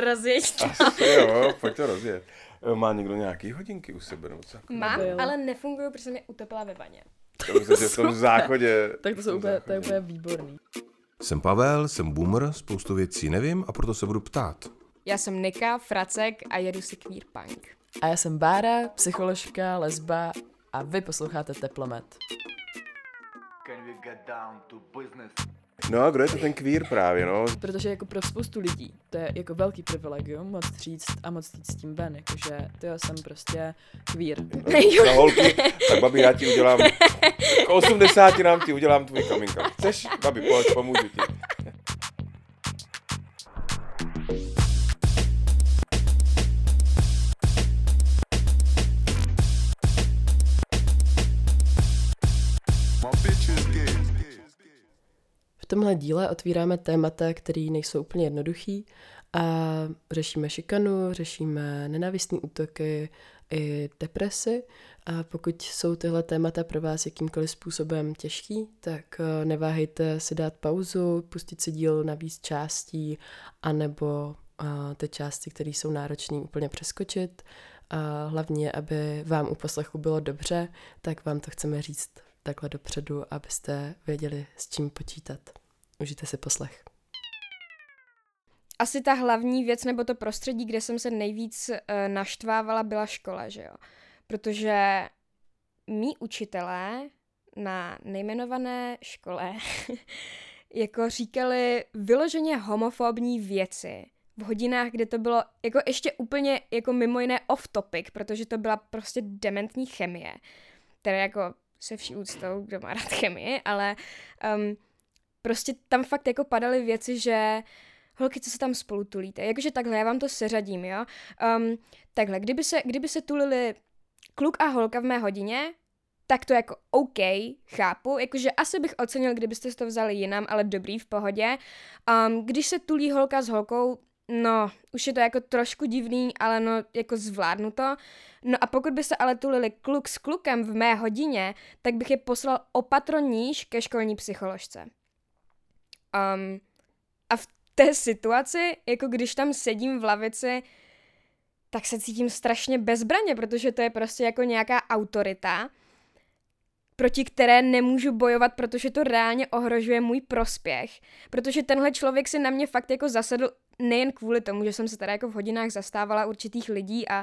Rozjeď to. Asi jo, pojď to rozjet. Má někdo nějaký hodinky u sebe? Nebo co? Mám, ale nefungují, protože jsem je utopila ve vaně. To v tom záchodě. Tak to jsou úplně, to je úplně výborný. Jsem Pavel, jsem boomer, spoustu věcí nevím a proto se budu ptát. Já jsem Nika, Fracek a jedu si queer punk. A já jsem Bára, psycholožka, lesba a vy posloucháte Teplomet. Can we get down to business? No a kdo je to ten queer právě, no? Protože jako pro spoustu lidí to je jako velký privilegium moc říct a moc jít s tím ven, jakože to já jsem prostě queer. Za holky, tak babi, já ti udělám, k 80 nám ti udělám tvůj coming out. Chceš? Babi, pojď, pomůžu ti. Tomhle díle otvíráme témata, které nejsou úplně jednoduchý a řešíme šikanu, řešíme nenávistné útoky i depresy a pokud jsou tyhle témata pro vás jakýmkoliv způsobem těžký, tak eh, neváhejte si dát pauzu, pustit si díl na víc částí anebo eh, ty části, které jsou náročné, úplně přeskočit. A hlavně, aby vám u poslechu bylo dobře, tak vám to chceme říct takhle dopředu, abyste věděli, s čím počítat. Užijte si poslech. Asi ta hlavní věc nebo to prostředí, kde jsem se nejvíc uh, naštvávala, byla škola, že jo. Protože mý učitelé na nejmenované škole jako říkali vyloženě homofobní věci v hodinách, kde to bylo jako ještě úplně jako mimo jiné off topic, protože to byla prostě dementní chemie. Teda jako se vší úctou, kdo má rád chemii, ale um, prostě tam fakt jako padaly věci, že holky, co se tam spolu tulíte. Jakože takhle, já vám to seřadím, jo. Um, takhle, kdyby se, kdyby se tulili kluk a holka v mé hodině, tak to jako OK, chápu, jakože asi bych ocenil, kdybyste to vzali jinam, ale dobrý, v pohodě. Um, když se tulí holka s holkou, no, už je to jako trošku divný, ale no, jako zvládnu to. No a pokud by se ale tulili kluk s klukem v mé hodině, tak bych je poslal opatro níž ke školní psycholožce. Um, a v té situaci, jako když tam sedím v lavici, tak se cítím strašně bezbraně, protože to je prostě jako nějaká autorita, proti které nemůžu bojovat, protože to reálně ohrožuje můj prospěch. Protože tenhle člověk si na mě fakt jako zasedl nejen kvůli tomu, že jsem se teda jako v hodinách zastávala určitých lidí a,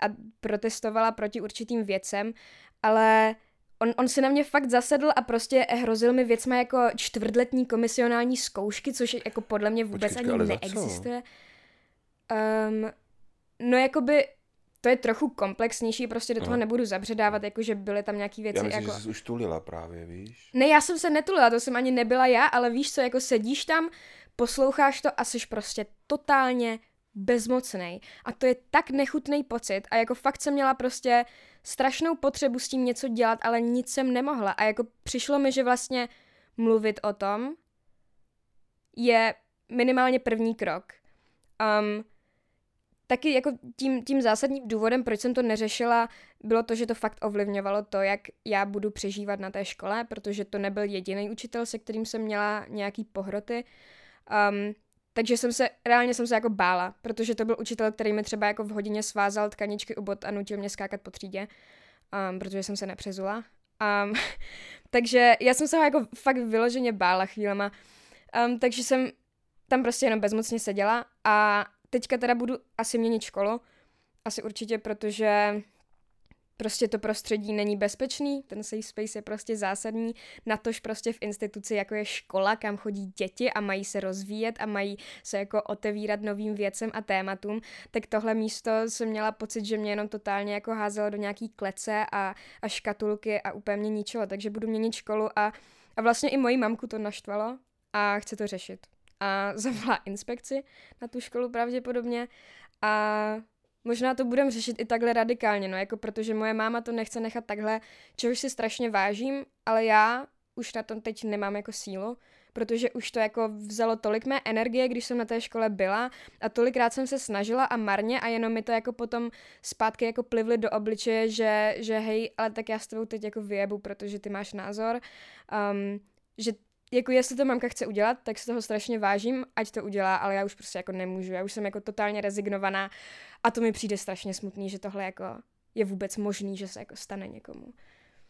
a protestovala proti určitým věcem, ale on, on si na mě fakt zasedl a prostě hrozil mi věcma jako čtvrtletní komisionální zkoušky, což jako podle mě vůbec Počkejte, ani neexistuje. Um, no jakoby to je trochu komplexnější, prostě do toho No. nebudu zabředávat, jakože byly tam nějaký věci Já myslím, jako... že jsi už tulila právě, víš? Ne, já jsem se netulila, to jsem ani nebyla já, ale víš co, jako sedíš tam, posloucháš to a jsi prostě totálně bezmocnej. A to je tak nechutný pocit a jako fakt jsem měla prostě strašnou potřebu s tím něco dělat, ale nic jsem nemohla. A jako přišlo mi, že vlastně mluvit o tom je minimálně první krok. Um, taky jako tím, tím zásadním důvodem, proč jsem to neřešila, bylo to, že to fakt ovlivňovalo to, jak já budu přežívat na té škole, protože to nebyl jediný učitel, se kterým jsem měla nějaký pohroty. Um, takže jsem se, reálně jsem se jako bála, protože to byl učitel, který mi třeba jako v hodině svázal tkaničky u bot a nutil mě skákat po třídě, um, protože jsem se nepřezula. Um, takže já jsem se ho jako fakt vyloženě bála chvílema. Um, takže jsem tam prostě jenom bezmocně seděla a teďka teda budu asi měnit školu. Asi určitě, protože prostě to prostředí není bezpečný, ten safe space je prostě zásadní, natož prostě v instituci, jako je škola, kam chodí děti a mají se rozvíjet a mají se jako otevírat novým věcem a tématům, tak tohle místo jsem měla pocit, že mě jenom totálně jako házelo do nějaký klece a, a škatulky a úplně mě ničilo, takže budu měnit školu a, a vlastně i moji mamku to naštvalo a chce to řešit. A zavolá inspekci na tu školu pravděpodobně a Možná to budeme řešit i takhle radikálně, no, jako protože moje máma to nechce nechat takhle, čehož si strašně vážím, ale já už na tom teď nemám jako sílu, protože už to jako vzalo tolik mé energie, když jsem na té škole byla a tolikrát jsem se snažila a marně a jenom mi to jako potom zpátky jako plivly do obličeje, že, že hej, ale tak já s tebou teď jako vyjebu, protože ty máš názor, um, že jako jestli to mamka chce udělat, tak se toho strašně vážím, ať to udělá, ale já už prostě jako nemůžu, já už jsem jako totálně rezignovaná a to mi přijde strašně smutný, že tohle jako je vůbec možný, že se jako stane někomu.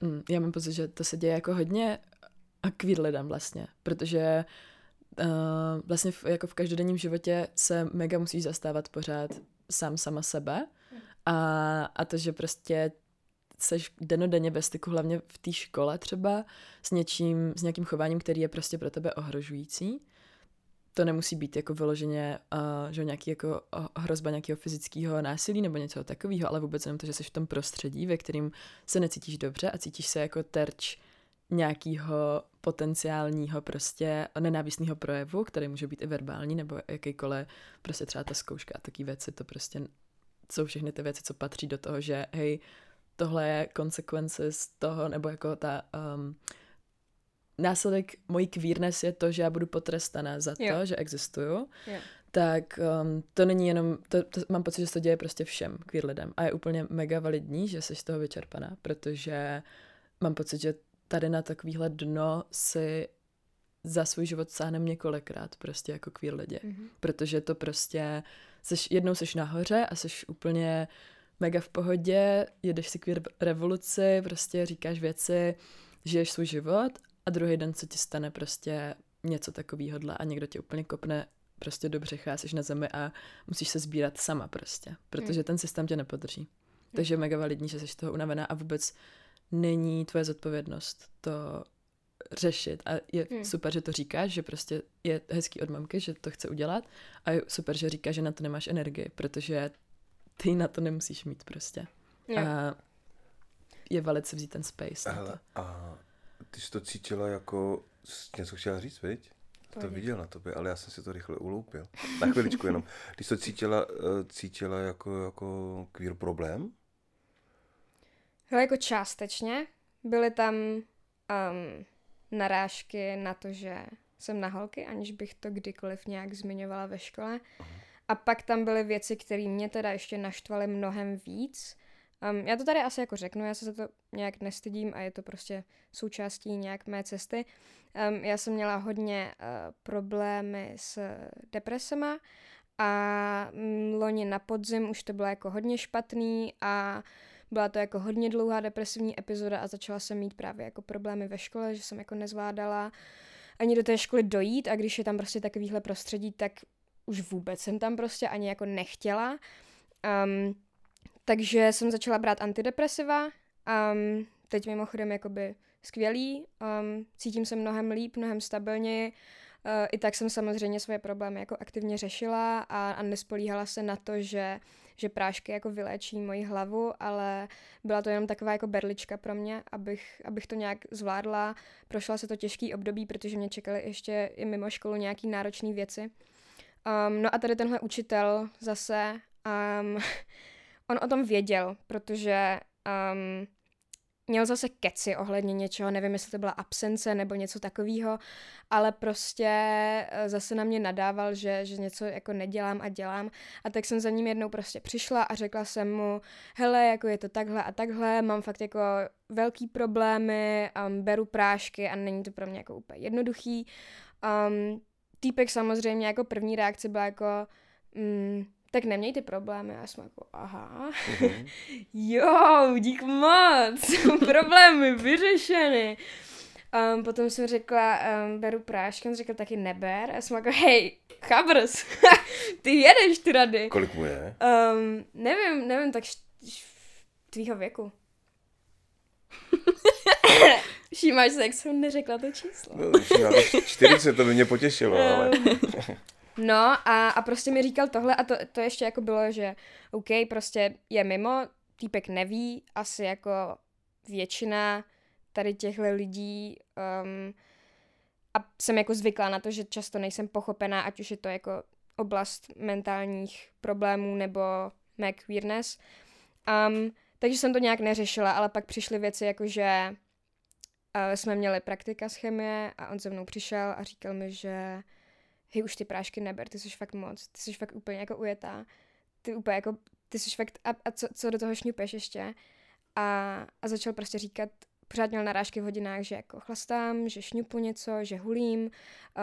Mm, já mám pocit, že to se děje jako hodně a queer lidem vlastně, protože uh, vlastně v, jako v každodenním životě se mega musíš zastávat pořád sám sama sebe a, a to, že prostě seš denodenně ve styku, hlavně v té škole třeba, s něčím, s nějakým chováním, který je prostě pro tebe ohrožující. To nemusí být jako vyloženě uh, že nějaký jako hrozba nějakého fyzického násilí nebo něco takového, ale vůbec jenom to, že jsi v tom prostředí, ve kterým se necítíš dobře a cítíš se jako terč nějakého potenciálního prostě nenávistného projevu, který může být i verbální nebo jakýkoliv, prostě třeba ta zkouška a taky věci, to prostě jsou všechny ty věci, co patří do toho, že hej, tohle je konsekvence z toho, nebo jako ta um, následek mojí queerness je to, že já budu potrestaná za to, jo. že existuju, Jo. tak um, to není jenom, to, to, mám pocit, že se to děje prostě všem queer lidem a je úplně mega validní, že jsi z toho vyčerpaná, protože mám pocit, že tady na takovýhle dno si za svůj život sáhnem několikrát prostě jako queer lidi, Mhm. protože to prostě, seš, jednou seš nahoře a seš úplně mega v pohodě, jedeš si queer revoluci, prostě říkáš věci, žiješ svůj život a druhý den, co ti stane prostě něco takového a někdo tě úplně kopne prostě do břicha, jsi na zemi a musíš se sbírat sama prostě, protože ten systém tě nepodrží. Takže je mega validní, že jsi z toho unavená a vůbec není tvoje zodpovědnost to řešit. A je Hmm. super, že to říkáš, že prostě je hezký od mamky, že to chce udělat a je super, že říkáš, že na to nemáš energii, protože ty na to nemusíš mít prostě. Jo. A je valid si vzít ten space. na to. Hele, a ty jsi to cítila jako, něco chtěla říct, viď? To viděl na tobě, ale já jsem si to rychle uloupil. Na chviličku jenom. Ty jsi to cítila, eh, cítila jako, jako queer problém? Hele, jako částečně. Byly tam um, narážky na to, že jsem na holky, aniž bych to kdykoliv nějak zmiňovala ve škole. A pak tam byly věci, které mě teda ještě naštvaly mnohem víc. Um, já to tady asi jako řeknu, já se za to nějak nestydím a je to prostě součástí nějak mé cesty. Um, já jsem měla hodně uh, problémy s depresema a mm, loni na podzim už to bylo jako hodně špatný a byla to jako hodně dlouhá depresivní epizoda a začala jsem mít právě jako problémy ve škole, že jsem jako nezvládala ani do té školy dojít a když je tam prostě takovýhle prostředí, tak už vůbec jsem tam prostě ani jako nechtěla. Um, takže jsem začala brát antidepresiva. Um, teď mimochodem jakoby skvělý, um, cítím se mnohem líp, mnohem stabilněji. Uh, I tak jsem samozřejmě svoje problémy jako aktivně řešila a, a nespolíhala se na to, že, že prášky jako vyléčí moji hlavu, ale byla to jenom taková jako berlička pro mě, abych, abych to nějak zvládla. Prošla se to těžký období, protože mě čekaly ještě i mimo školu nějaký náročné věci. Um, no a tady tenhle učitel zase, um, on o tom věděl, protože um, měl zase keci ohledně něčeho, nevím, jestli to byla absence nebo něco takového, ale prostě eh, zase na mě nadával, že, že něco jako nedělám a dělám a tak jsem za ním jednou prostě přišla a řekla jsem mu, hele, jako je to takhle a takhle, mám fakt jako velký problémy, um, beru prášky a není to pro mě jako úplně jednoduchý. Um, týpek samozřejmě jako první reakce byla jako, mm, tak neměj ty problémy. A já jsem jako, aha, Mhm. jo, dík moc, problémy vyřešeny. Um, potom jsem řekla, um, beru prášky, on řekl taky neber. A já jsem jako, hej, chabrs, ty jedeš ty rady. Kolik mu je? Um, nevím, nevím, tak š- š- tvýho věku. Všímáš se, jak jsem neřekla to číslo. No, já to 40, to by mě potěšilo, ale... No a, a prostě mi říkal tohle a to, to ještě jako bylo, že OK, prostě je mimo, týpek neví, asi jako většina tady těchto lidí um, a jsem jako zvyklá na to, že často nejsem pochopená, ať už je to jako oblast mentálních problémů nebo mé queerness. Um, takže jsem to nějak neřešila, ale pak přišly věci jako, že uh, jsme měli praktika z chemie a on se mnou přišel a říkal mi, že hej, už ty prášky neber, ty jsi fakt moc, ty jsi fakt úplně jako ujetá, ty úplně jako, ty jsi fakt, a, a co, co do toho šňupeš ještě? A, a začal prostě říkat pořád měla narážky v hodinách, že jako chlastám, že šňupu něco, že hulím,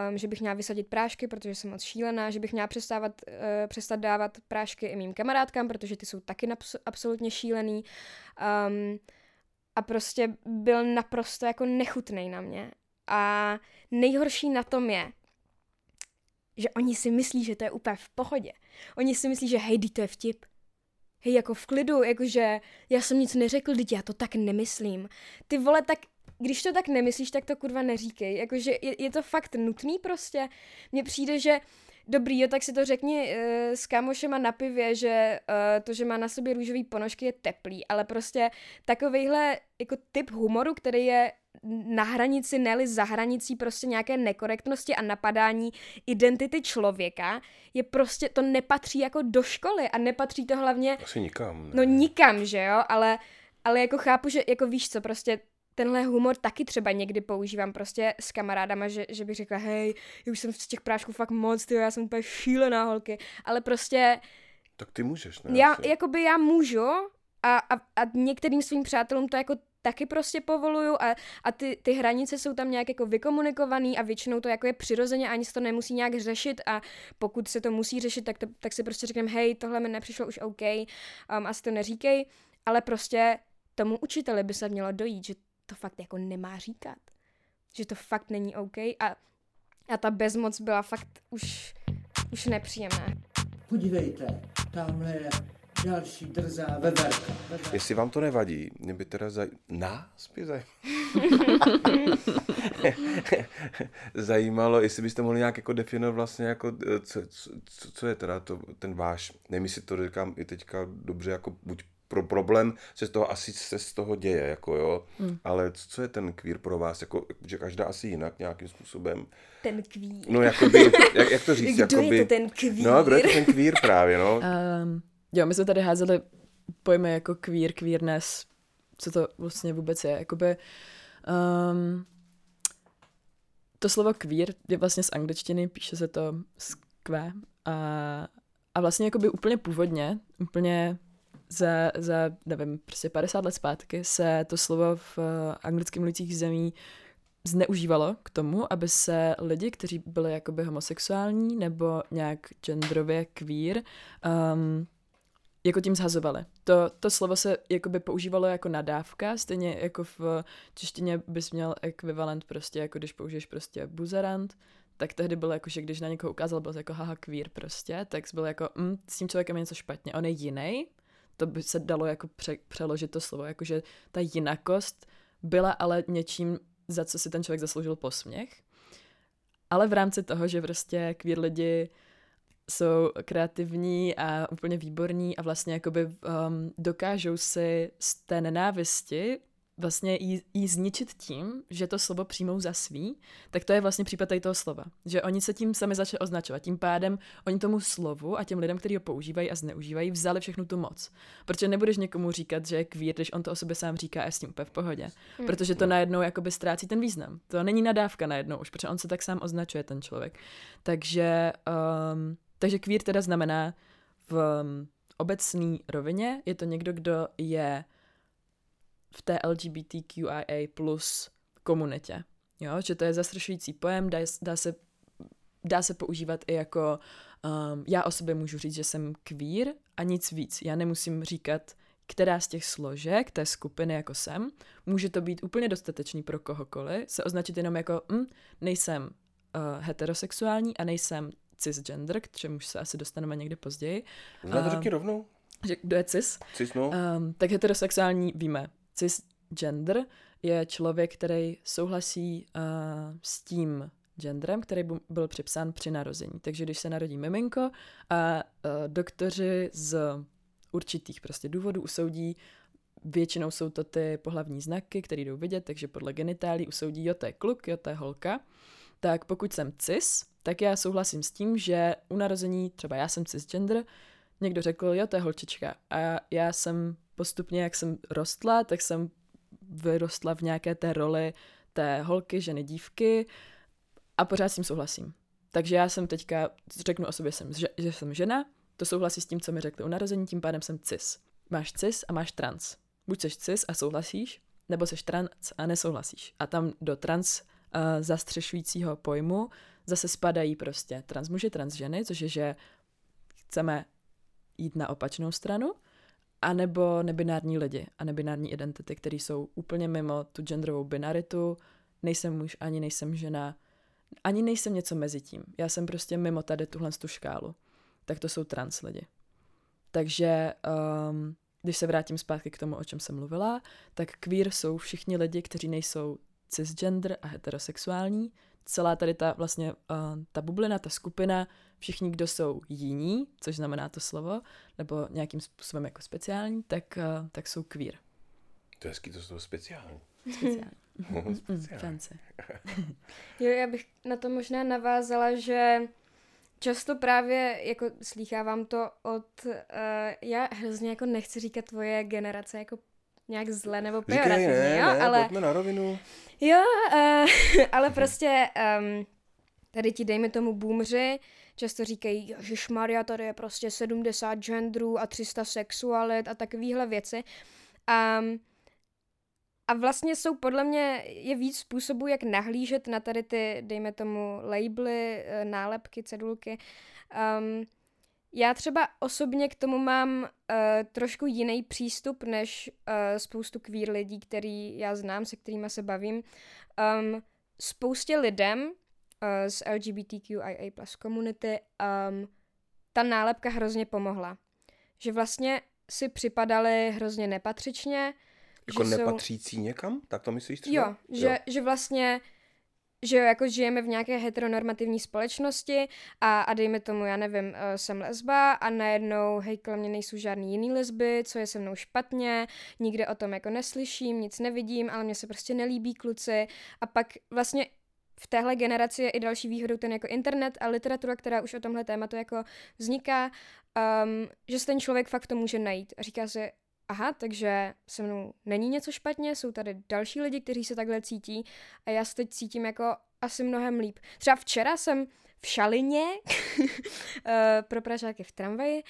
um, že bych měla vysadit prášky, protože jsem moc šílená, že bych měla přestávat, uh, přestat dávat prášky i mým kamarádkám, protože ty jsou taky naps- absolutně šílený. Um, a prostě byl naprosto jako nechutný na mě. A nejhorší na tom je, že oni si myslí, že to je úplně v pohodě. Oni si myslí, že hej, to je vtip. Hej, jako v klidu, jakože já jsem nic neřekl, teď já to tak nemyslím. Ty vole, tak když to tak nemyslíš, tak to kurva neříkej. Jakože je, je to fakt nutný prostě. Mně přijde, že dobrý, jo, tak si to řekni uh, s kámošema na pivě, že uh, to, že má na sobě růžový ponožky je teplý, ale prostě takovýhle jako typ humoru, který je na hranici, neli za hranicí prostě nějaké nekorektnosti a napadání identity člověka, je prostě, to nepatří jako do školy a nepatří to hlavně... Asi nikam. Ne? No nikam, že jo, ale, ale jako chápu, že jako víš co, prostě tenhle humor taky třeba někdy používám prostě s kamarádama, že, že bych řekla, hej, já už jsem z těch prášků fakt moc, tyjo, já jsem úplně šílená holky, ale prostě... Tak ty můžeš, ne? Já, jakoby já můžu a, a, a některým svým přátelům to jako taky prostě povoluju a, a ty, ty hranice jsou tam nějak jako vykomunikovaný a většinou to jako je přirozeně, ani se to nemusí nějak řešit a pokud se to musí řešit, tak, to, tak si prostě řekneme, hej, tohle mi nepřišlo už OK, um, asi to neříkej, ale prostě tomu učiteli by se mělo dojít, že to fakt jako nemá říkat. Že to fakt není OK a, a ta bezmoc byla fakt už, už nepříjemná. Podívejte, tamhle je další drzá veverka. veverka. Jestli vám to nevadí, mě by teda zaj... Nás by zaj... zajímalo, jestli byste mohli nějak jako definovat vlastně jako, eh, co, co, co je teda to, ten váš, nevím, jestli to říkám i teďka dobře, jako buď pro problém se z toho asi se z toho děje, jako jo, hmm. ale co, co je ten kvír pro vás, jako, že každá asi jinak nějakým způsobem. Ten kvír. No jakoby, jak, jak to říct, Kdo jakoby, je to ten kvír? No, kdo je to ten kvír právě, no. Um, jo, my jsme tady házeli pojmy jako queer, queerness, co to vlastně vůbec je. Jakoby, um, to slovo queer je vlastně z angličtiny, píše se to s Q a, a vlastně jakoby úplně původně, úplně za, za, nevím, prostě 50 let zpátky se to slovo v uh, anglicky mluvících zemí zneužívalo k tomu, aby se lidi, kteří byli jakoby homosexuální nebo nějak genderově queer, um, jako tím zhazovali. To, to slovo se jakoby používalo jako nadávka, stejně jako v češtině bys měl ekvivalent prostě, jako když použiješ prostě buzerant, tak tehdy bylo jako, že když na někoho ukázal, byl jako haha queer prostě, tak byl jako, mm, s tím člověkem je něco špatně, on je jiný, to by se dalo jako pře- přeložit to slovo, jakože ta jinakost byla ale něčím, za co si ten člověk zasloužil posměch. Ale v rámci toho, že prostě queer lidi jsou kreativní a úplně výborní a vlastně jakoby um, dokážou si z té nenávisti vlastně jí, jí zničit tím, že to slovo přijmou za svý, tak to je vlastně případ tady toho slova. Že oni se tím sami začali označovat. Tím pádem oni tomu slovu a těm lidem, kteří ho používají a zneužívají, vzali všechnu tu moc. Protože nebudeš někomu říkat, že je queer, když on to o sobě sám říká a je s tím úplně v pohodě. Hmm. Protože to najednou jakoby ztrácí ten význam. To není nadávka najednou už, protože on se tak sám označuje, ten člověk. Takže, um, takže queer teda znamená v um, obecné rovině, je to někdo, kdo je v té LGBTQIA plus komunitě. Jo, že to je zastrašující pojem, dá, dá, se, dá se používat i jako um, já o sobě můžu říct, že jsem queer a nic víc. Já nemusím říkat, která z těch složek té skupiny jako jsem. Může to být úplně dostatečný pro kohokoliv, se označit jenom jako hm, nejsem uh, heterosexuální a nejsem cisgender, k čemuž se asi dostaneme někdy později. Zná to řekni rovnou. Že, kdo je cis? Cis, no. Um, tak heterosexuální víme, cisgender je člověk, který souhlasí uh, s tím genderem, který byl připsán při narození. Takže když se narodí miminko a uh, doktoři z určitých prostě důvodů usoudí, většinou jsou to ty pohlavní znaky, které jdou vidět, takže podle genitálí usoudí, jo, to je kluk, jo, to je holka. Tak pokud jsem cis, tak já souhlasím s tím, že u narození, třeba já jsem cisgender, někdo řekl, jo, to je holčička. A já jsem postupně, jak jsem rostla, tak jsem vyrostla v nějaké té roli té holky, ženy, dívky a pořád s tím souhlasím. Takže já jsem teďka, řeknu o sobě, jsem, že, že jsem žena, to souhlasí s tím, co mi řekli u narození, tím pádem jsem cis. Máš cis a máš trans. Buď jsi cis a souhlasíš, nebo seš trans a nesouhlasíš. A tam do trans uh, zastřešujícího pojmu zase spadají prostě trans muži, trans ženy, což je, že chceme jít na opačnou stranu, anebo nebinární lidi a nebinární identity, které jsou úplně mimo tu genderovou binaritu, nejsem muž, ani nejsem žena, ani nejsem něco mezi tím. Já jsem prostě mimo tady tuhle tu škálu. Tak to jsou trans lidi. Takže um, když se vrátím zpátky k tomu, o čem jsem mluvila, tak queer jsou všichni lidi, kteří nejsou cisgender a heterosexuální. Celá tady ta vlastně uh, ta bublina, ta skupina, všichni, kdo jsou jiní, což znamená to slovo, nebo nějakým způsobem jako speciální, tak, uh, tak jsou queer. To je hezký, to jsou speciální. Speciální. Mm, speciální. fancy. Jo, já bych na to možná navázala, že často právě jako slýchávám to od, uh, já hrozně jako nechci říkat tvoje generace jako nějak zle nebo pejorativně, ne, jo, ne, ale pojďme na rovinu. Jo, uh, ale prostě um, tady ti dejme tomu boomři často říkají, Maria, tady je prostě 70 genderů a 300 sexualit a takovéhle věci. Um, a vlastně jsou podle mě, je víc způsobů, jak nahlížet na tady ty, dejme tomu, labely, eh, nálepky, cedulky. Um, já třeba osobně k tomu mám uh, trošku jiný přístup než uh, spoustu queer lidí, který já znám, se kterými se bavím. Um, spoustě lidem uh, z LGBTQIA plus komunity um, ta nálepka hrozně pomohla. Že vlastně si připadali hrozně nepatřičně. Jako že jsou- nepatřící někam? Tak to myslíš třeba? Jo, že, že vlastně že jo, jako žijeme v nějaké heteronormativní společnosti a, a dejme tomu, já nevím, uh, jsem lesba a najednou, hej, kolem mě nejsou žádný jiný lesby, co je se mnou špatně, nikde o tom jako neslyším, nic nevidím, ale mně se prostě nelíbí kluci. A pak vlastně v téhle generaci je i další výhodou ten jako internet a literatura, která už o tomhle tématu jako vzniká, um, že se ten člověk fakt to může najít. A říká si, aha, takže se mnou není něco špatně, jsou tady další lidi, kteří se takhle cítí a já se teď cítím jako asi mnohem líp. Třeba včera jsem v Šalině, eh, pro Pražáky v tramvaji,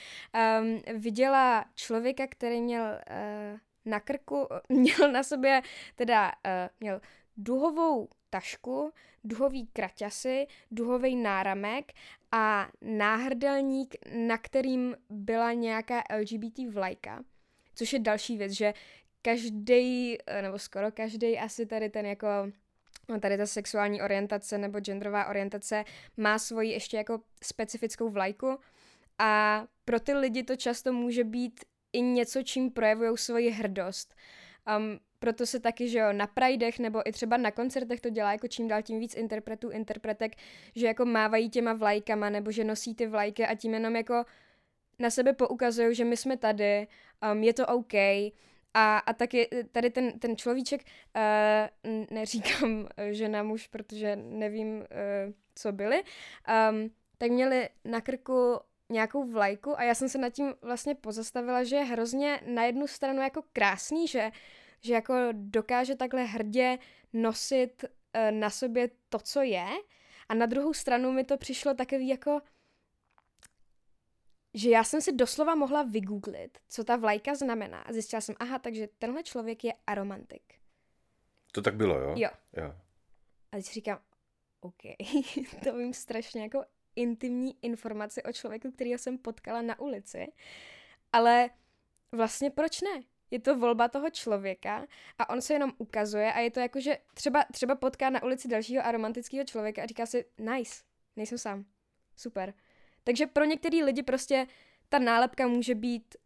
um, viděla člověka, který měl uh, na krku, měl na sobě teda, uh, měl duhovou tašku, duhový kraťasy, duhový náramek a náhrdelník, na kterým byla nějaká LGBT vlajka. Což je další věc, že každý, nebo skoro každý asi tady ten jako no, tady ta sexuální orientace nebo genderová orientace má svoji ještě jako specifickou vlajku a pro ty lidi to často může být i něco, čím projevují svoji hrdost. Um, proto se taky, že jo, na prajdech nebo i třeba na koncertech to dělá jako čím dál tím víc interpretů, interpretek, že jako mávají těma vlajkama nebo že nosí ty vlajky a tím jenom jako na sebe poukazují, že my jsme tady, um, je to OK. A, a taky tady ten, ten človíček, uh, neříkám eh, žena, muž, protože nevím, uh, co byli, um, tak měli na krku nějakou vlajku a já jsem se nad tím vlastně pozastavila, že je hrozně na jednu stranu jako krásný, že, že jako dokáže takhle hrdě nosit uh, na sobě to, co je a na druhou stranu mi to přišlo takový jako že já jsem si doslova mohla vygooglit, co ta vlajka znamená a zjistila jsem, aha, takže tenhle člověk je aromantik. To tak bylo, jo? Jo. jo. A teď říkám, OK, to vím strašně jako intimní informaci o člověku, kterýho jsem potkala na ulici, ale vlastně proč ne? Je to volba toho člověka a on se jenom ukazuje a je to jako, že třeba, třeba potká na ulici dalšího aromantického člověka a říká si, nice, nejsem sám, super. Takže pro některý lidi prostě ta nálepka může být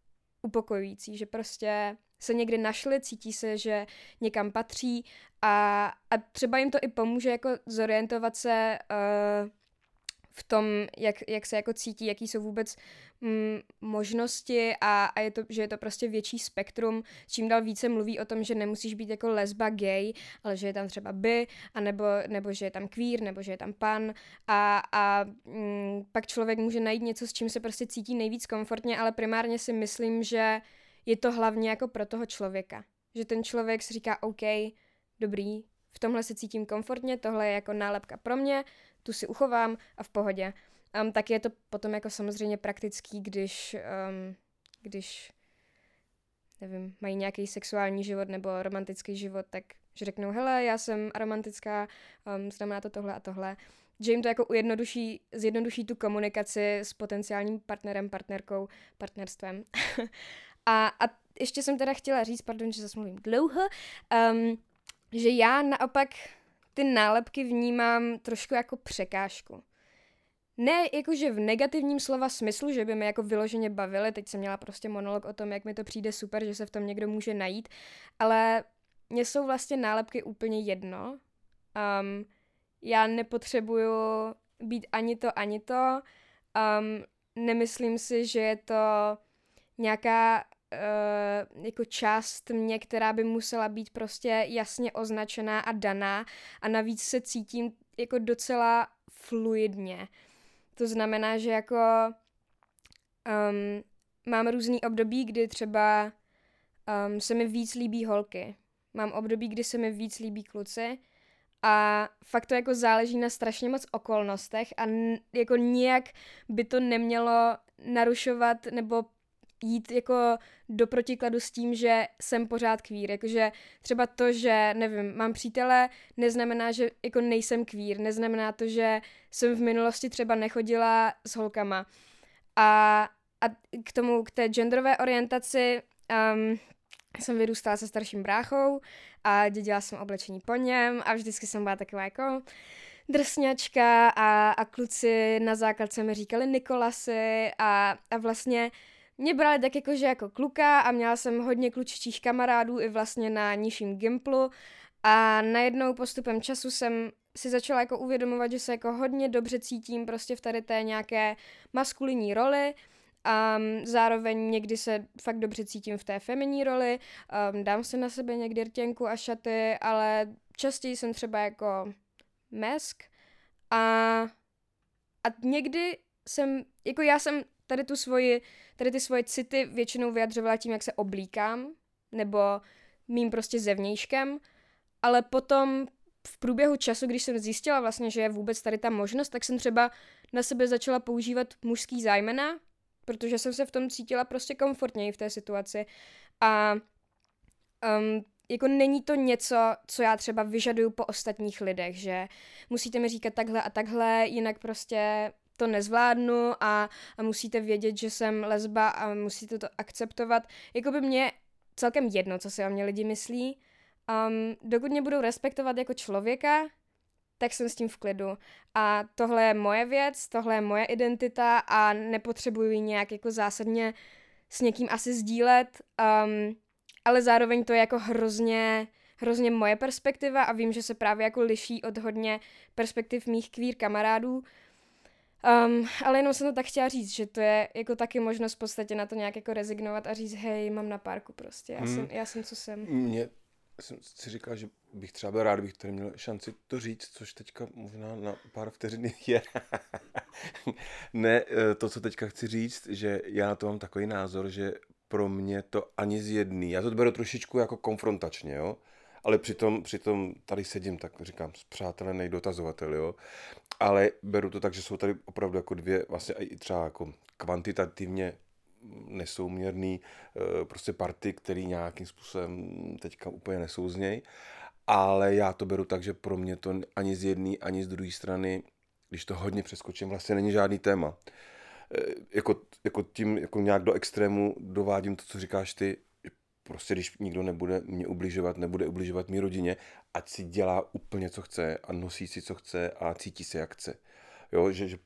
upokojující, že prostě se někdy našli, cítí se, že někam patří a, a třeba jim to i pomůže jako zorientovat se uh, v tom, jak, jak se jako cítí, jaký jsou vůbec mm, možnosti a, a je to, že je to prostě větší spektrum. Čím dál více mluví o tom, že nemusíš být jako lesba gay, ale že je tam třeba by, a nebo, nebo že je tam queer, nebo že je tam pan a, a mm, pak člověk může najít něco, s čím se prostě cítí nejvíc komfortně, ale primárně si myslím, že je to hlavně jako pro toho člověka. Že ten člověk si říká, OK, dobrý, v tomhle se cítím komfortně, tohle je jako nálepka pro mě, tu si uchovám a v pohodě. Um, tak je to potom jako samozřejmě praktický, když, um, když nevím, mají nějaký sexuální život nebo romantický život, tak že řeknou, hele, já jsem romantická, um, znamená to tohle a tohle. Že jim to jako ujednoduší, zjednoduší tu komunikaci s potenciálním partnerem, partnerkou, partnerstvem. a, a ještě jsem teda chtěla říct, pardon, že zase mluvím dlouho, um, že já naopak ty nálepky vnímám trošku jako překážku. Ne jakože v negativním slova smyslu, že by mi jako vyloženě bavily, teď jsem měla prostě monolog o tom, jak mi to přijde super, že se v tom někdo může najít, ale mně jsou vlastně nálepky úplně jedno. Um, já nepotřebuju být ani to, ani to. Um, nemyslím si, že je to nějaká uh, jako část mě, která by musela být prostě jasně označená a daná a navíc se cítím jako docela fluidně. To znamená, že jako um, mám různý období, kdy třeba um, se mi víc líbí holky. Mám období, kdy se mi víc líbí kluci a fakt to jako záleží na strašně moc okolnostech a n- jako nijak by to nemělo narušovat nebo jít jako do protikladu s tím, že jsem pořád kvír. Jakože třeba to, že, nevím, mám přítele, neznamená, že jako nejsem kvír. Neznamená to, že jsem v minulosti třeba nechodila s holkama. A, a k tomu, k té genderové orientaci, um, jsem vyrůstala se starším bráchou a dědila jsem oblečení po něm a vždycky jsem byla taková jako drsňačka a, a kluci na základce mi říkali Nikolasy a, a vlastně mě brali tak jako, že jako kluka a měla jsem hodně klučičích kamarádů i vlastně na nižším gimplu. A najednou postupem času jsem si začala jako uvědomovat, že se jako hodně dobře cítím prostě v tady té nějaké maskulinní roli. A um, zároveň někdy se fakt dobře cítím v té feminní roli, um, dám si na sebe někdy rtěnku a šaty, ale častěji jsem třeba jako mesk a, a někdy jsem, jako já jsem tady tu svoji, tady ty svoje city většinou vyjadřovala tím, jak se oblíkám, nebo mým prostě zevnějškem, ale potom v průběhu času, když jsem zjistila vlastně, že je vůbec tady ta možnost, tak jsem třeba na sebe začala používat mužský zájmena, protože jsem se v tom cítila prostě komfortněji v té situaci. A um, jako není to něco, co já třeba vyžaduju po ostatních lidech, že musíte mi říkat takhle a takhle, jinak prostě to nezvládnu a, a musíte vědět, že jsem lesba a musíte to akceptovat. Jako by mě celkem jedno, co si o mě lidi myslí. Um, dokud mě budou respektovat jako člověka, tak jsem s tím v klidu. A tohle je moje věc, tohle je moje identita a nepotřebuji ji nějak jako zásadně s někým asi sdílet, um, ale zároveň to je jako hrozně, hrozně moje perspektiva a vím, že se právě jako liší od hodně perspektiv mých queer kamarádů, Um, ale jenom jsem to tak chtěla říct, že to je jako taky možnost v podstatě na to nějak jako rezignovat a říct, hej, mám na párku prostě, já, hmm. jsem, já jsem, co jsem. Mě jsem si říkal, že bych třeba byl rád, bych tady měl šanci to říct, což teďka možná na pár vteřin je. ne, eh, to, co teďka chci říct, že já na to mám takový názor, že pro mě to ani z jedný, já to beru trošičku jako konfrontačně, jo, ale přitom, přitom tady sedím, tak říkám, přátelé dotazovatel, jo, ale beru to tak, že jsou tady opravdu jako dvě, vlastně i třeba jako kvantitativně nesouměrný eh, prostě party, který nějakým způsobem teďka úplně nesouzněj. Ale já to beru tak, že pro mě to ani z jedné, ani z druhé strany, když to hodně přeskočím, vlastně není žádný téma. Eh, jako, jako tím jako nějak do extrému dovádím to, co říkáš ty, prostě když nikdo nebude mě ubližovat, nebude ubližovat mý rodině, ať si dělá úplně, co chce a nosí si, co chce a cítí se, jak chce. Jo, že, že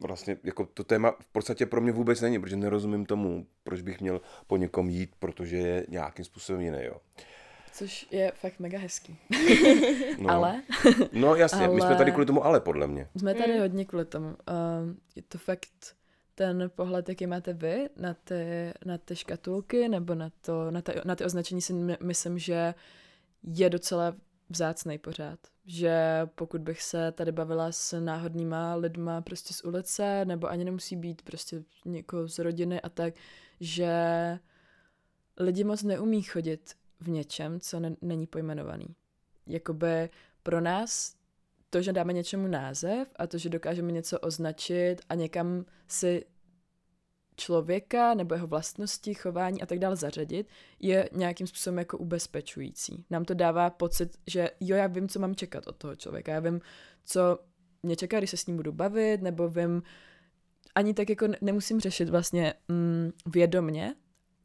vlastně jako to téma v podstatě pro mě vůbec není, protože nerozumím tomu, proč bych měl po někom jít, protože je nějakým způsobem jiný, jo. Což je fakt mega hezký. No. ale? No jasně, ale... my jsme tady kvůli tomu ale, podle mě. Jsme tady hodně kvůli tomu. Uh, je to fakt ten pohled, jaký máte vy na ty, na ty škatulky nebo na, to, na, ta, na ty označení si myslím, že je docela vzácný pořád. Že pokud bych se tady bavila s náhodnýma lidma prostě z ulice, nebo ani nemusí být prostě někoho z rodiny a tak, že lidi moc neumí chodit v něčem, co ne- není pojmenovaný. Jakoby pro nás to, že dáme něčemu název a to, že dokážeme něco označit a někam si člověka nebo jeho vlastnosti, chování a tak dále zařadit, je nějakým způsobem jako ubezpečující. Nám to dává pocit, že jo, já vím, co mám čekat od toho člověka, já vím, co mě čeká, když se s ním budu bavit, nebo vím, ani tak jako nemusím řešit vlastně mm, vědomně,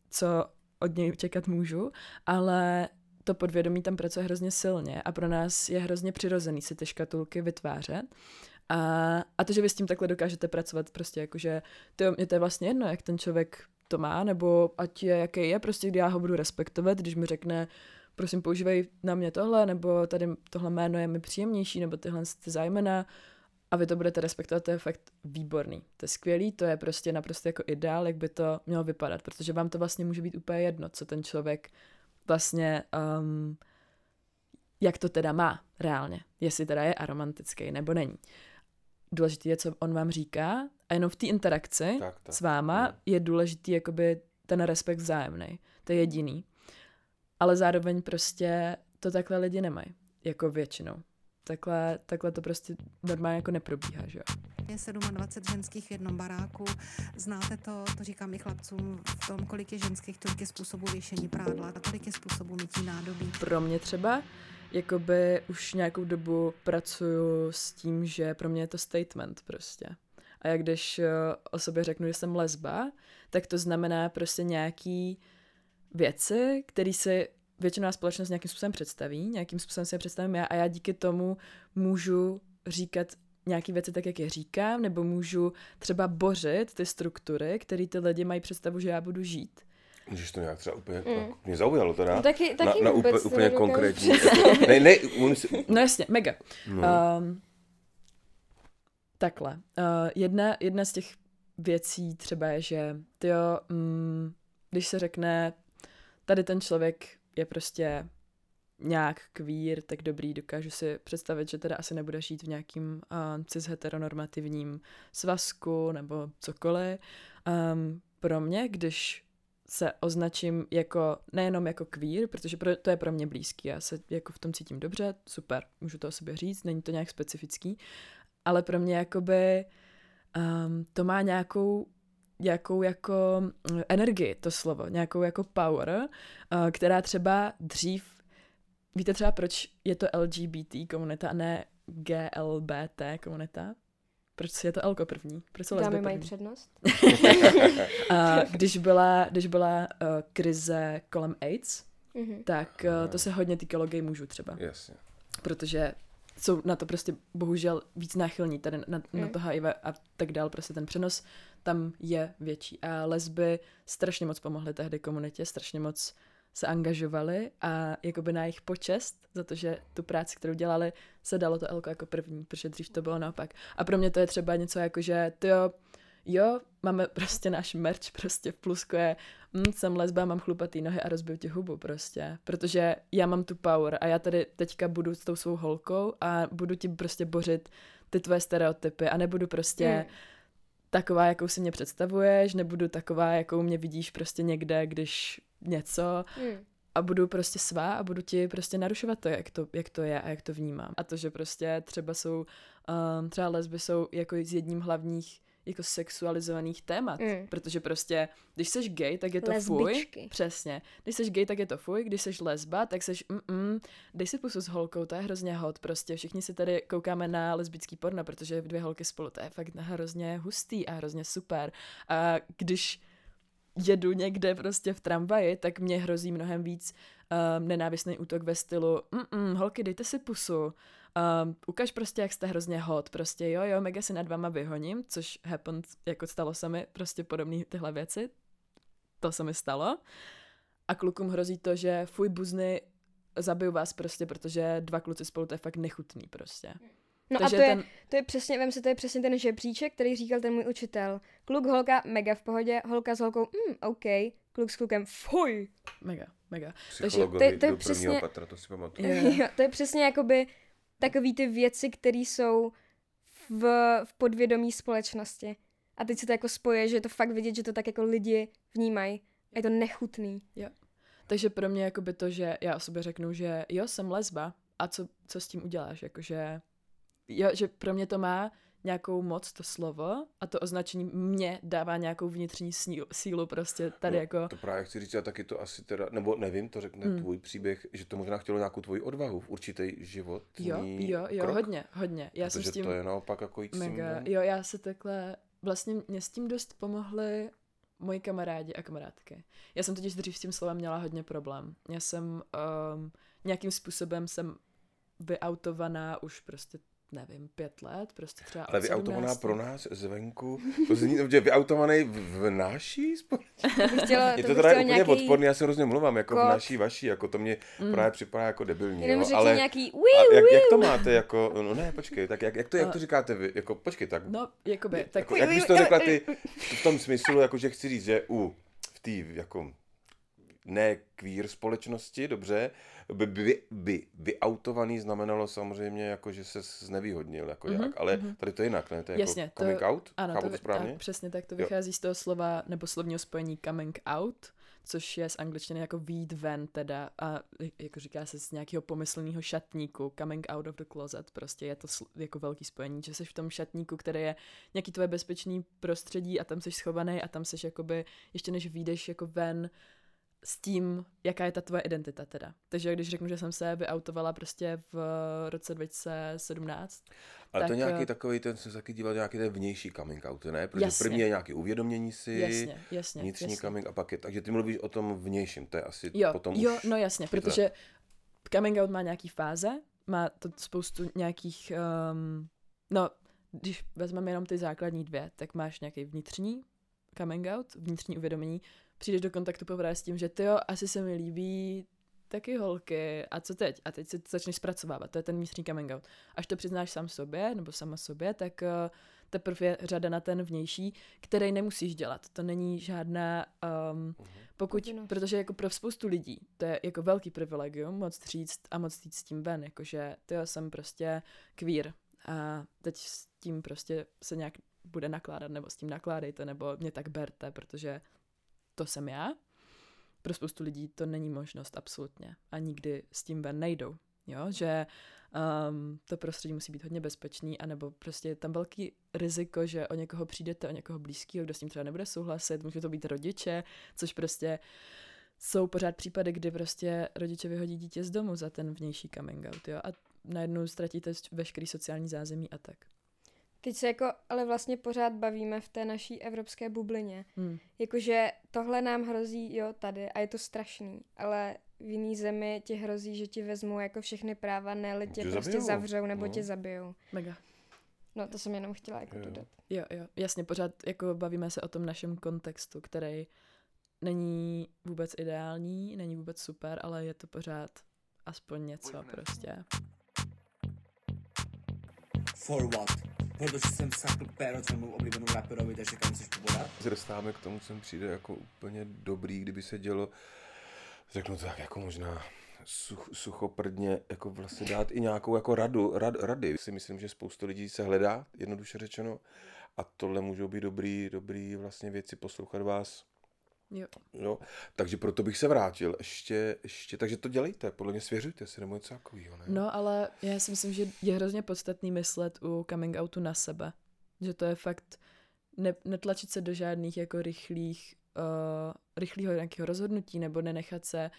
co od něj čekat můžu, ale to podvědomí tam pracuje hrozně silně a pro nás je hrozně přirozený si ty škatulky vytvářet. A, a to, že vy s tím takhle dokážete pracovat, prostě jakože to, mě to je vlastně jedno, jak ten člověk to má, nebo ať je, jaký je, prostě kdy já ho budu respektovat, když mi řekne, prosím, používej na mě tohle, nebo tady tohle jméno je mi příjemnější, nebo tyhle ty zájmena, a vy to budete respektovat, to je fakt výborný. To je skvělý, to je prostě naprosto jako ideál, jak by to mělo vypadat, protože vám to vlastně může být úplně jedno, co ten člověk vlastně, um, jak to teda má reálně, jestli teda je aromantický nebo není. Důležité je, co on vám říká a jenom v té interakci tak, tak. s váma no. je důležitý jakoby ten respekt vzájemný. To je jediný. Ale zároveň prostě to takhle lidi nemají, jako většinou takhle, takhle to prostě normálně jako neprobíhá, že jo. Je 27 ženských v jednom baráku. Znáte to, to říkám i chlapcům, v tom, kolik je ženských, tolik je způsobů věšení prádla a tolik je způsobů mytí nádobí. Pro mě třeba, jakoby už nějakou dobu pracuju s tím, že pro mě je to statement prostě. A jak když eh, o sobě řeknu, že jsem lesba, tak to znamená prostě nějaký věci, které si většinou společnost nějakým způsobem představí, nějakým způsobem si je představím já a já díky tomu můžu říkat nějaké věci tak, jak je říkám, nebo můžu třeba bořit ty struktury, které ty lidi mají představu, že já budu žít. Můžeš to nějak třeba úplně, mm. mě zaujalo teda. No, taky, taky na, na úplně, úplně konkrétní. ne, ne, si... No jasně, mega. No. Um, takhle. Uh, jedna, jedna z těch věcí třeba je, že tyjo, mm, když se řekne, tady ten člověk je prostě nějak kvír, tak dobrý, dokážu si představit, že teda asi nebude žít v nějakým uh, cis heteronormativním svazku nebo cokoliv. Um, pro mě, když se označím jako, nejenom jako kvír, protože pro, to je pro mě blízký, já se jako v tom cítím dobře, super, můžu to o sobě říct, není to nějak specifický, ale pro mě jakoby um, to má nějakou nějakou jako mm, energii, to slovo, nějakou jako power, uh, která třeba dřív, víte třeba proč je to LGBT komunita a ne GLBT komunita? Proč je to Elko první? Proč jsou Dámy mají přednost? a když byla, když byla uh, krize kolem AIDS, mm-hmm. tak uh, to se hodně týkalo gay mužů třeba. Jasně. Protože jsou na to prostě bohužel víc náchylní, tady na, na, mm. to HIV a tak dál, prostě ten přenos tam je větší. A lesby strašně moc pomohly tehdy komunitě, strašně moc se angažovali a jakoby na jejich počest za to, že tu práci, kterou dělali, se dalo to Elko jako první, protože dřív to bylo naopak. A pro mě to je třeba něco jako, že ty jo, jo, máme prostě náš merch prostě v plusku je hm, jsem lesba, mám chlupatý nohy a rozbiju ti hubu prostě, protože já mám tu power a já tady teďka budu s tou svou holkou a budu ti prostě bořit ty tvoje stereotypy a nebudu prostě mm. taková, jakou si mě představuješ, nebudu taková, jakou mě vidíš prostě někde, když něco mm. a budu prostě svá a budu ti prostě narušovat to, jak to, jak to je a jak to vnímám. A to, že prostě třeba jsou, um, třeba lesby jsou jako z jedním hlavních jako sexualizovaných témat, mm. protože prostě, když jsi gay, tak je to Lesbičky. fuj. Přesně. Když jsi gay, tak je to fuj, když jsi lesba, tak jsi mm dej si pusu s holkou, to je hrozně hot, prostě všichni si tady koukáme na lesbický porno, protože dvě holky spolu, to je fakt hrozně hustý a hrozně super. A když jedu někde prostě v tramvaji, tak mě hrozí mnohem víc um, nenávistný útok ve stylu mm holky, dejte si pusu, Um, ukaž prostě, jak jste hrozně hot, prostě jo, jo, mega si nad váma vyhoním, což happened, jako stalo se mi prostě podobné tyhle věci, to se mi stalo. A klukům hrozí to, že fuj buzny, zabiju vás prostě, protože dva kluci spolu, to je fakt nechutný prostě. No Takže a to, ten... je, to je přesně, vem si, to je přesně ten žebříček, který říkal ten můj učitel. Kluk, holka, mega v pohodě, holka s holkou, mm, OK, kluk s klukem, fuj. Mega, mega. Takže to, je, to je přesně, patra, to si pamatuju. Yeah. to je přesně jakoby takový ty věci, které jsou v, v podvědomí společnosti. A teď se to jako spoje, že je to fakt vidět, že to tak jako lidi vnímají. Je to nechutný. Jo. Takže pro mě jakoby to, že já o sobě řeknu, že jo, jsem lesba a co, co s tím uděláš, jakože jo, že pro mě to má nějakou moc to slovo a to označení mě dává nějakou vnitřní sílu, sílu prostě tady no, jako... To právě chci říct, a taky to asi teda, nebo nevím, to řekne hmm. tvůj příběh, že to možná chtělo nějakou tvoji odvahu v určitý život. Jo, jo, jo, krok, hodně, hodně. Já jsem s tím to je naopak jako jít mega, s tím, jo, já se takhle, vlastně mě s tím dost pomohly moji kamarádi a kamarádky. Já jsem totiž dřív s tím slovem měla hodně problém. Já jsem um, nějakým způsobem jsem vyautovaná už prostě nevím, pět let, prostě třeba Ale vyautovaná 17. pro nás zvenku, to zní, že vyautovaný v, v naší společnosti. Je to to teda úplně nějaký... odporný, já se hrozně mluvám, jako kód. v naší, vaší, jako to mě mm. právě připadá jako debilní, Jenom jo, řekni ale nějaký a wiu, jak, jak to máte, jako, no ne, počkej, tak jak, jak, to, jak to říkáte vy, jako, počkej, tak, No, jakoby, tak jako, jak bys to řekla ty v tom smyslu, jako, že chci říct, že u, v té, jako, ne queer společnosti, dobře, by, by, by vyautovaný znamenalo samozřejmě, jako, že se znevýhodnil, jako Mhm, jak, ale tady to je jinak, ne, to je Jasně, jako to- coming out, Ano, chápu to, to správně? tak, přesně tak to Jo. vychází z toho slova nebo slovního spojení coming out, což je z angličtiny jako výjít ven teda a jako říká se z nějakého pomyslného šatníku, coming out of the closet, prostě je to sl- jako velký spojení, že jsi v tom šatníku, který je nějaký tvoje bezpečný prostředí a tam jsi schovaný a tam jsi jakoby, ještě než vyjdeš jako ven, s tím, jaká je ta tvoje identita teda. Takže když řeknu, že jsem se vyautovala prostě v roce 2017, Ale to tak, je nějaký eh, takový, ten jsem se taky díval, nějaký ten vnější coming out, ne? Protože Jasně. první je nějaký uvědomění si, jasně, jasně, vnitřní jasně. coming a pak je, takže ty mluvíš o tom vnějším, to je asi Jo, potom jo, už... no jasně, to protože coming out má nějaký fáze, má to spoustu nějakých, um, no, když vezmeme jenom ty základní dvě, tak máš nějaký vnitřní coming out, vnitřní uvědomění, přijdeš do kontaktu poprvé s tím, že ty jo, asi se mi líbí taky holky, a co teď? A teď si to začneš zpracovávat, to je ten vnitřní coming out. Až to přiznáš sám sobě, nebo sama sobě, tak uh, teprve je řada na ten vnější, který nemusíš dělat. To není žádná, um, pokud, protože jako pro spoustu lidí to je jako velký privilegium moc říct a moc jít s tím ven, jakože ty jo, jsem prostě queer a teď s tím prostě se nějak bude nakládat, nebo s tím nakládejte, nebo mě tak berte, protože to jsem já. Pro spoustu lidí to není možnost absolutně a nikdy s tím ven nejdou. Jo, že um, to prostředí musí být hodně bezpečný, anebo prostě je tam velký riziko, že o někoho přijdete, o někoho blízkého, kdo s tím třeba nebude souhlasit, může to být rodiče, což prostě jsou pořád případy, kdy prostě rodiče vyhodí dítě z domu za ten vnější coming out, jo, a najednou ztratíte veškerý sociální zázemí a tak. Teď se jako ale vlastně pořád bavíme v té naší evropské bublině. Hmm. Jakože tohle nám hrozí, jo, tady a je to strašný, ale v jiný zemi ti hrozí, že ti vezmou jako všechny práva, ne tě Tě prostě zabijou, zavřou nebo no. tě zabijou. Mega. No to jsem jenom chtěla jako Jo. dodat. Jo, jo, jasně, pořád jako bavíme se o tom našem kontextu, který není vůbec ideální, není vůbec super, ale je to pořád aspoň něco prostě. For what? Protože jsem sakl péro svému oblíbenou raperovi, takže kam chceš pobodat? Dostáváme k tomu, co mi přijde jako úplně dobrý, kdyby se dělo, řeknu to tak jako možná such, suchoprdně, jako vlastně dát i nějakou jako radu, rad, rady. Si myslím, že spoustu lidí se hledá, jednoduše řečeno, a tohle můžou být dobrý, dobrý vlastně věci poslouchat vás. Jo. Jo, takže proto bych se vrátil ještě, ještě, takže to dělejte, podle mě svěřujte si nebo něco takového, ne? No, ale já si myslím, že je hrozně podstatný myslet u coming outu na sebe. Že to je fakt ne, netlačit se do žádných jako rychlých, uh, rychlého nějakého rozhodnutí nebo nenechat se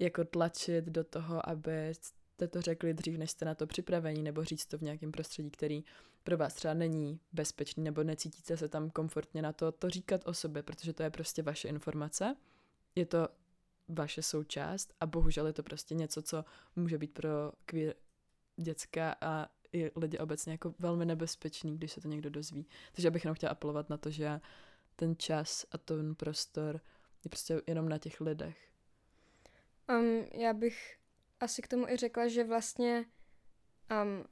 jako tlačit do toho, aby jste to řekli dřív, než jste na to připravení, nebo říct to v nějakém prostředí, který pro vás třeba není bezpečný, nebo necítíte se tam komfortně na to, to říkat o sobě, protože to je prostě vaše informace. Je to vaše součást a bohužel je to prostě něco, co může být pro queer děcka a i lidi obecně jako velmi nebezpečný, když se to někdo dozví. Takže já bych jenom chtěla apelovat na to, že ten čas a ten prostor je prostě jenom na těch lidech. Um, já bych asi k tomu i řekla, že vlastně um,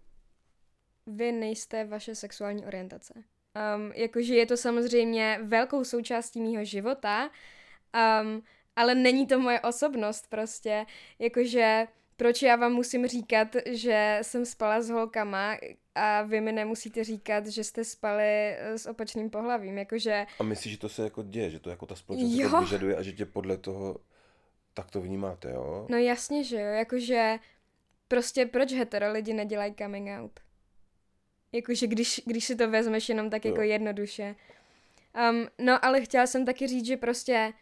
vy nejste vaše sexuální orientace. Um, jakože je to samozřejmě velkou součástí mýho života, um, ale není to moje osobnost prostě. Jakože proč já vám musím říkat, že jsem spala s holkama a vy mi nemusíte říkat, že jste spali eh, s opačným pohlavím. Jakože A myslíš, že to se jako děje, že to jako ta společnost Jo. jako vyžaduje a že tě podle toho tak to vnímáte, jo? No jasně, že jo, jakože prostě proč hetero lidi nedělají coming out? Jakože když, když si to vezmeš jenom tak jako Jo. jednoduše. Um, no ale chtěla jsem taky říct, že prostě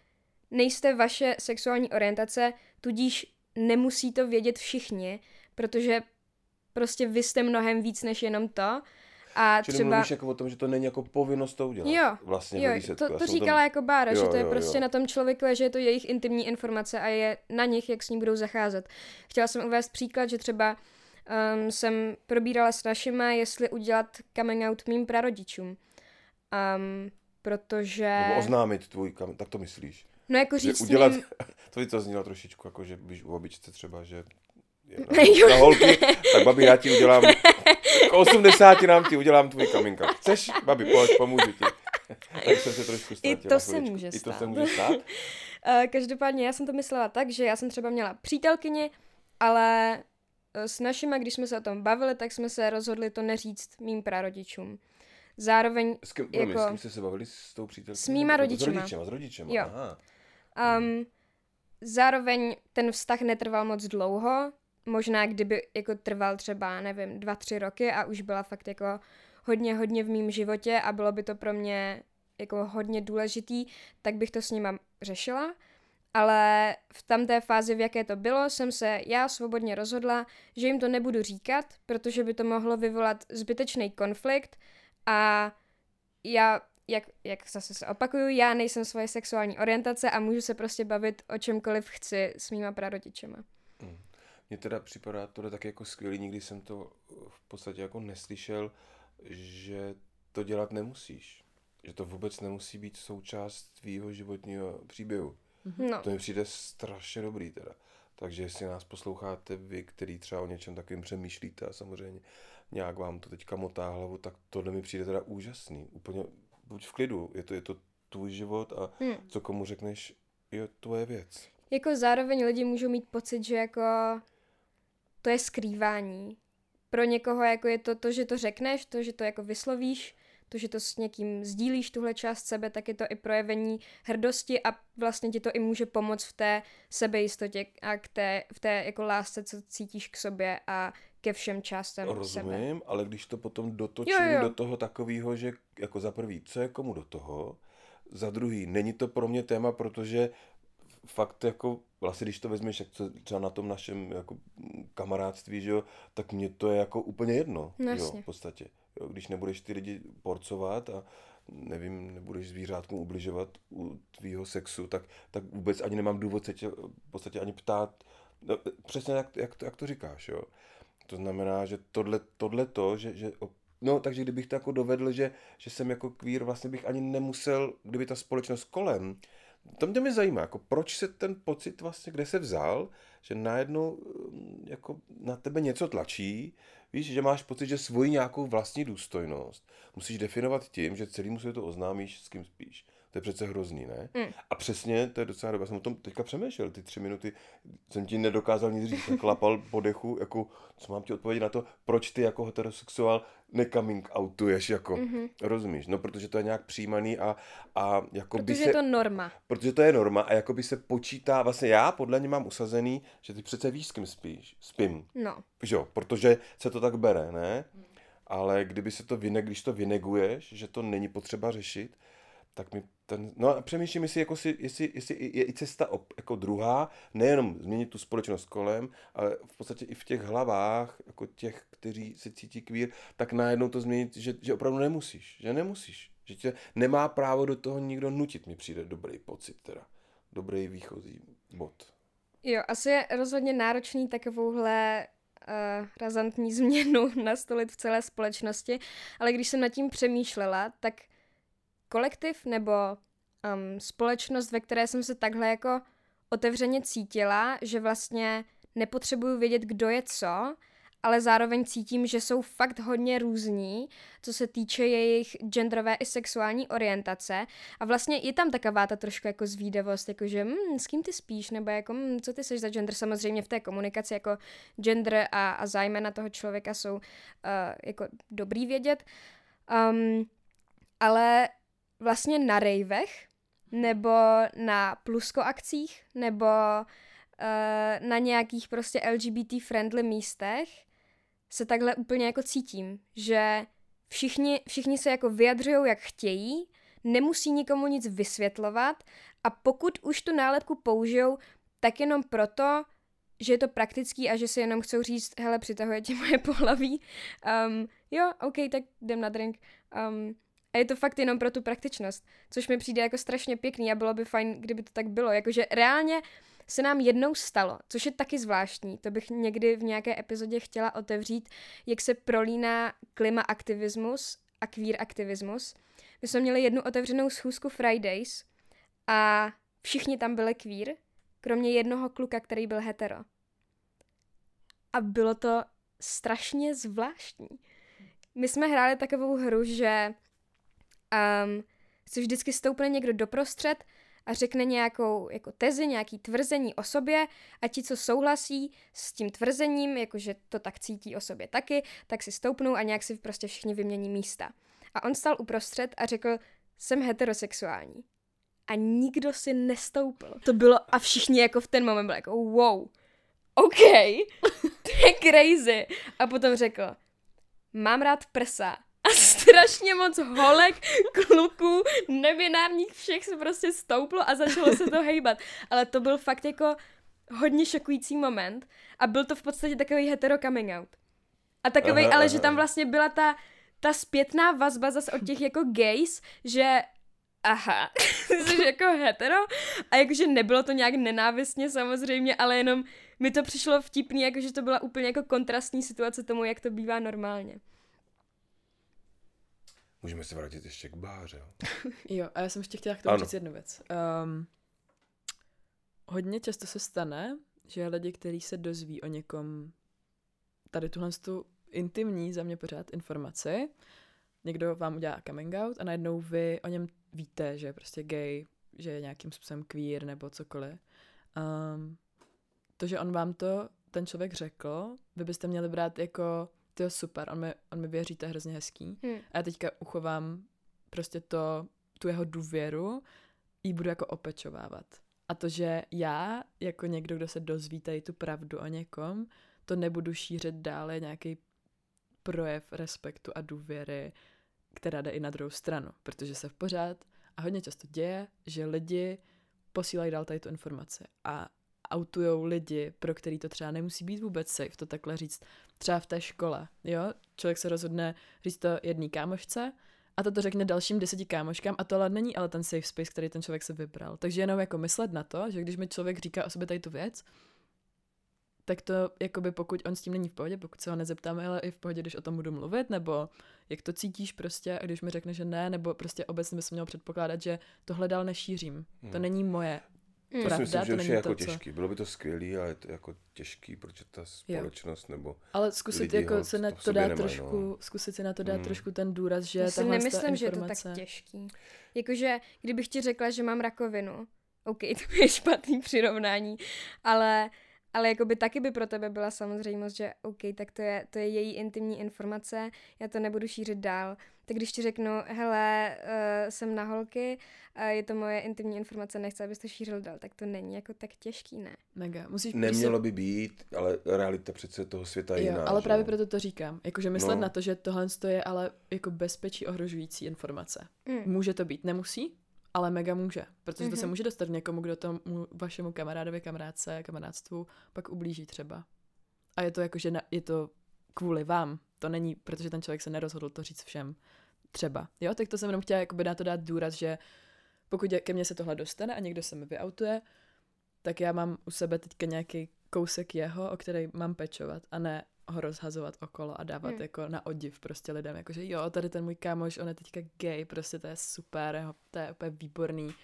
nejste vaše sexuální orientace, tudíž nemusí to vědět všichni, protože prostě vy jste mnohem víc než jenom to. A Čili třeba... mluvíš jako o tom, že to není jako povinnost to udělat. Jo, vlastně Jo, výsledku. to, to o tom- říkala jako Bára, že Jo, to je jo, prostě jo. na tom člověku, že je to jejich intimní informace a je na nich, jak s ní budou zacházet. Chtěla jsem uvést příklad, že třeba um, jsem probírala s našima, jestli udělat coming out mým prarodičům. Um, protože... Nebo oznámit tvůj kam, tak to myslíš. No jako Že říct udělat, to by to znělo trošičku, jako že víš u babičce třeba, že na, na holky, tak babi, já ti udělám, k 80 nám ti udělám tvůj out. Chceš, babi, pojď, pomůžu ti. tak jsem se trošku ztratil to na se může I to stát. se může stát. Každopádně já jsem to myslela tak, že já jsem třeba měla přítelkyni, ale s našima, když jsme se o tom bavili, tak jsme se rozhodli to neříct mým prarodičům. Zároveň S kým, Jako- jako, s kým jste se bavili s tou přítelkyní? S mýma Nebo rodičema. S rodičema, s rodičema, Jo. aha. Um, zároveň ten vztah netrval moc dlouho, možná kdyby jako trval třeba, nevím, dva, tři roky a už byla fakt jako hodně, hodně v mém životě a bylo by to pro mě jako hodně důležitý, tak bych to s nima řešila. Ale v tamté fázi, v jaké to bylo, jsem se já svobodně rozhodla, že jim to nebudu říkat, protože by to mohlo vyvolat zbytečný konflikt a já, jak, jak zase se opakuju, já nejsem svoje sexuální orientace a můžu se prostě bavit o čemkoliv chci s mýma prarodičema. Mně teda připadá tohle tak jako skvělý, nikdy jsem to v podstatě jako neslyšel, že to dělat nemusíš. Že to vůbec nemusí být součást tvýho životního příběhu. No, To mi přijde strašně dobrý teda. Takže jestli nás posloucháte vy, který třeba o něčem takovým přemýšlíte a samozřejmě nějak vám to teďka motá hlavu, tak tohle mi přijde teda úžasný. Úplně buď v klidu, je to, je to tvůj život a Hmm. co komu řekneš, je tvoje věc. jako zároveň lidi můžou mít pocit, že jako to je skrývání. Pro někoho jako je to to, že to řekneš, to, že to jako vyslovíš, to, že to s někým sdílíš tuhle část sebe, tak je to i projevení hrdosti a vlastně ti to i může pomoct v té sebejistotě a k té, v té jako lásce, co cítíš k sobě a ke všem částem sebe. Rozumím, ale když to potom dotočím Jo, jo. do toho takového, že jako za prvý, co je komu do toho, za druhý, není to pro mě téma, protože fakt jako, vlastně když to vezmeš, jak co třeba na tom našem jako kamarádství, že jo, tak mně to je jako úplně jedno, No jo, v podstatě. Jo, když nebudeš ty lidi porcovat a nevím, nebudeš zvířátkům ubližovat u tvýho sexu, tak, tak vůbec ani nemám důvod se tě v podstatě ani ptát, no, přesně jak, jak, to, jak to říkáš, jo. To znamená, že tohle, tohle to, že, že no, takže kdybych to jako dovedl, že, že jsem jako queer, vlastně bych ani nemusel, kdyby ta společnost kolem, to mě mě zajímá, jako proč se ten pocit vlastně, kde se vzal, že najednou um, jako na tebe něco tlačí, víš, že máš pocit, že svoji nějakou vlastní důstojnost musíš definovat tím, že celému světu oznámíš, s kým spíš. To je přece hrozný, ne? Mm. A přesně, to je docela dobré. Já jsem o tom teďka přemýšlel, ty tři minuty jsem ti nedokázal nic říct. Klapal po dechu, jako, co mám ti odpovědět na to, proč ty jako heterosexuál necoming outuješ, jako, Mhm. mm-hmm. rozumíš? No, protože to je nějak přijímaný a, a jako by Protože se... je to norma. Protože to je norma a jako by se počítá, vlastně já podle ně mám usazený, že ty přece víš, s kým spíš, spím, No. jo, protože se to tak bere, ne? Ale kdyby se to vyne, když to vyneguješ, že to není potřeba řešit, tak mi ten, no a přemýšlím, jestli, jako si, jestli, jestli je i cesta op, jako druhá, nejenom změnit tu společnost kolem, ale v podstatě i v těch hlavách, jako těch, kteří se cítí queer, tak najednou to změnit, že, že opravdu nemusíš, že nemusíš, že tě nemá právo do toho nikdo nutit, mi přijde dobrý pocit teda, dobrý výchozí bod. Jo, asi je rozhodně náročný takovouhle uh, razantní změnu nastolit v celé společnosti, ale když jsem nad tím přemýšlela, tak kolektiv nebo um, společnost, ve které jsem se takhle jako otevřeně cítila, že vlastně nepotřebuju vědět, kdo je co, ale zároveň cítím, že jsou fakt hodně různí, co se týče jejich genderové i sexuální orientace. A vlastně je tam taková ta trošku jako zvídavost, jako že hm, s kým ty spíš, nebo jako hm, co ty seš za gender, samozřejmě v té komunikaci jako gender a, a zájmena toho člověka jsou uh, jako dobrý vědět. Um, ale vlastně na rejvech, nebo na plusko akcích, nebo uh, na nějakých prostě LGBT friendly místech se takhle úplně jako cítím, že všichni, všichni se jako vyjadřují, jak chtějí, nemusí nikomu nic vysvětlovat a pokud už tu nálepku použijou, tak jenom proto, že je to praktický a že si jenom chcou říct, hele, přitahuje tě moje pohlaví. Um, jo, OK, tak jdem na drink. Um, a je to fakt jenom pro tu praktičnost, což mi přijde jako strašně pěkný a bylo by fajn, kdyby to tak bylo. Jakože reálně se nám jednou stalo, což je taky zvláštní, to bych někdy v nějaké epizodě chtěla otevřít, jak se prolíná klimaaktivismus a queer aktivismus. My jsme měli jednu otevřenou schůzku Fridays a všichni tam byli queer, kromě jednoho kluka, který byl hetero. A bylo to strašně zvláštní. My jsme hráli takovou hru, že um, se vždycky stoupne někdo doprostřed a řekne nějakou jako tezi, nějaký tvrzení o sobě a ti, co souhlasí s tím tvrzením, jakože to tak cítí o sobě taky, tak si stoupnou a nějak si prostě všichni vymění místa. A on stal uprostřed a řekl, jsem heterosexuální. A nikdo si nestoupil. To bylo a všichni jako v ten moment byli jako wow, OK, to je crazy. A potom řekl, mám rád prsa a strašně moc holek, kluků, nebinárních všech se prostě stouplo a začalo se to hejbat. Ale to byl fakt jako hodně šokující moment a byl to v podstatě takový hetero coming out. A takový, ale že tam vlastně byla ta, ta zpětná vazba zase od těch jako gays, že aha, jsi jako hetero a jakože nebylo to nějak nenávistně samozřejmě, ale jenom mi to přišlo vtipný, jakože to byla úplně jako kontrastní situace tomu, jak to bývá normálně. Můžeme se vrátit ještě k báře. Jo, jo a já jsem ještě chtěla k tomu Ano. říct jednu věc. Um, hodně často se stane, že lidi, kteří se dozví o někom tady tuhle tu intimní za mě pořád informaci, někdo vám udělá coming out a najednou vy o něm víte, že je prostě gay, že je nějakým způsobem queer nebo cokoliv. Um, to, že on vám to, ten člověk řekl, vy byste měli brát jako, to super, on mi, on mi věří, to je hrozně hezký. Hm. A já teďka uchovám prostě to, tu jeho důvěru, jí budu jako opečovávat. A to, že já, jako někdo, kdo se dozví tady tu pravdu o někom, to nebudu šířit dále nějaký projev respektu a důvěry, která jde i na druhou stranu, protože se v pořád a hodně často děje, že lidi posílají dál tady tu informaci a autujou lidi, pro který to třeba nemusí být vůbec safe, to takhle říct třeba v té škole, jo? Člověk se rozhodne říct to jedný kámošce a to to řekne dalším deseti kámoškám a tohle není ale ten safe space, který ten člověk se vybral. Takže jenom jako myslet na to, že když mi člověk říká o sobě tady tu věc, tak to, jakoby pokud on s tím není v pohodě, pokud se ho nezeptáme, ale i v pohodě, když o tom budu mluvit, nebo jak to cítíš prostě, a když mi řekne, že ne, nebo prostě obecně bys měl předpokládat, že tohle dál nešířím. To Hmm. není moje. To si Pravda, myslím, to že už je jako to, co- těžký. Bylo by to skvělý, ale je to jako těžký, protože ta společnost nebo... Ale zkusit Lidi jako ho se na to dát nemají, trošku, no. zkusit si na to dát Hmm. trošku ten důraz, že Já si nemyslím, že je to tak těžký. Jakože, kdybych ti řekla, že mám rakovinu, OK, to je špatný přirovnání, ale, ale jakoby taky by pro tebe byla samozřejmost, že OK, tak to je, to je její intimní informace, já to nebudu šířit dál. Tak když ti řeknu, hele, uh, jsem na holky, uh, je to moje intimní informace, nechci, abys to šířil dál, tak to není jako tak těžký, ne? Mega. Musíš Nemělo prostě- by být, ale realita přece toho světa je Jo, jiná. ale že právě proto to říkám. Jakože myslet No. na to, že tohle je ale jako bezpečí ohrožující informace. Mm. Může to být, nemusí, ale mega může. Protože to se Mhm. může dostat někomu, kdo tomu vašemu kamarádovi, kamarádce, kamarádstvu pak ublíží třeba. A je to jako, že na, je to kvůli vám. To není, protože ten člověk se nerozhodl to říct všem. Třeba. Jo, tak to jsem jenom chtěla jakoby na to dát důraz, že pokud je- ke mně se tohle dostane a někdo se mi vyautuje, tak já mám u sebe teďka nějaký kousek jeho, o který mám pečovat a ne ho rozhazovat okolo a dávat Hmm. jako na odiv prostě lidem, jakože jo, tady ten můj kámoš, on je teďka gay, prostě to je super, jeho, to je úplně výborný.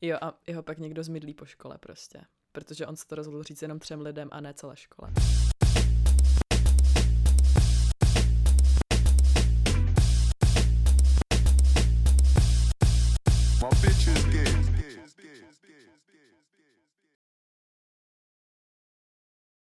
Jo, a jeho pak někdo zmydlí po škole prostě, protože on se to rozhodl říct jenom třem lidem a ne celé škole. My bitch is gay.